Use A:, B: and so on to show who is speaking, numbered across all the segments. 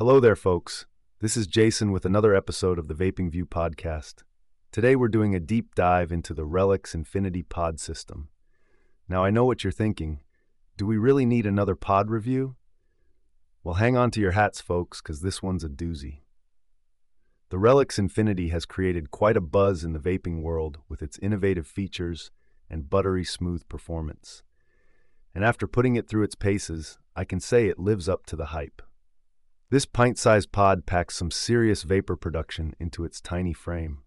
A: Hello there, folks. This is Jason with another episode of the Vaping View podcast. Today we're doing a deep dive into the RELX Infinity Pod system. Now, I know what you're thinking. Do we really need another pod review? Well, hang on to your hats, folks, because this one's a doozy. The RELX Infinity has created quite a buzz in the vaping world with its innovative features and buttery smooth performance. And after putting it through its paces, I can say it lives up to the hype. This pint sized pod packs some serious vapor production into its tiny frame.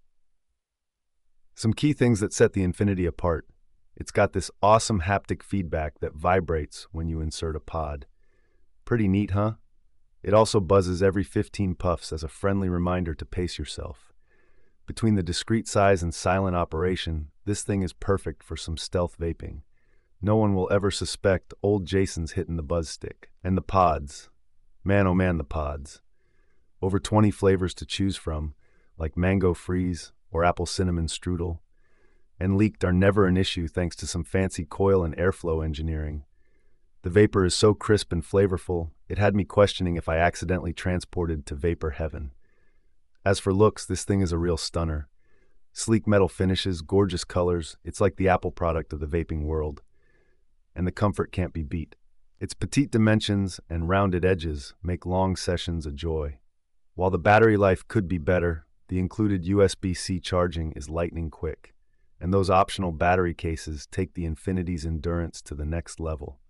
A: Some key things that set the Infinity apart it's got this awesome haptic feedback that vibrates when you insert a pod. Pretty neat, huh? It also buzzes every 15 puffs as a friendly reminder to pace yourself. Between the discreet size and silent operation, this thing is perfect for some stealth vaping. No one will ever suspect old Jason's hitting the buzz stick. And the pods. Man, oh man, the pods. Over 20 flavors to choose from, like mango freeze or apple cinnamon strudel. And leaked are never an issue thanks to some fancy coil and airflow engineering. The vapor is so crisp and flavorful, it had me questioning if I accidentally transported to vapor heaven. As for looks, this thing is a real stunner. Sleek metal finishes, gorgeous colors, it's like the Apple product of the vaping world. And the comfort can't be beat. Its petite dimensions and rounded edges make long sessions a joy. While the battery life could be better, the included USB C charging is lightning quick, and those optional battery cases take the Infinity's endurance to the next level.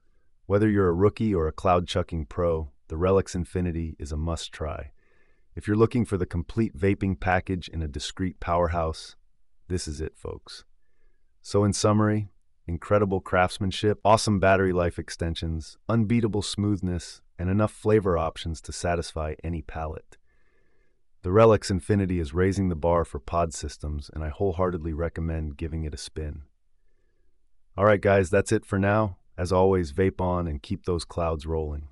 A: Whether you're a rookie or a cloud chucking pro, the RELX Infinity is a must try. If you're looking for the complete vaping package in a discreet powerhouse, this is it, folks. So, in summary, incredible craftsmanship, awesome battery life extensions, unbeatable smoothness, and enough flavor options to satisfy any palate. The RELX Infinity is raising the bar for pod systems, and I wholeheartedly recommend giving it a spin. All right, guys, that's it for now. As always, vape on and keep those clouds rolling.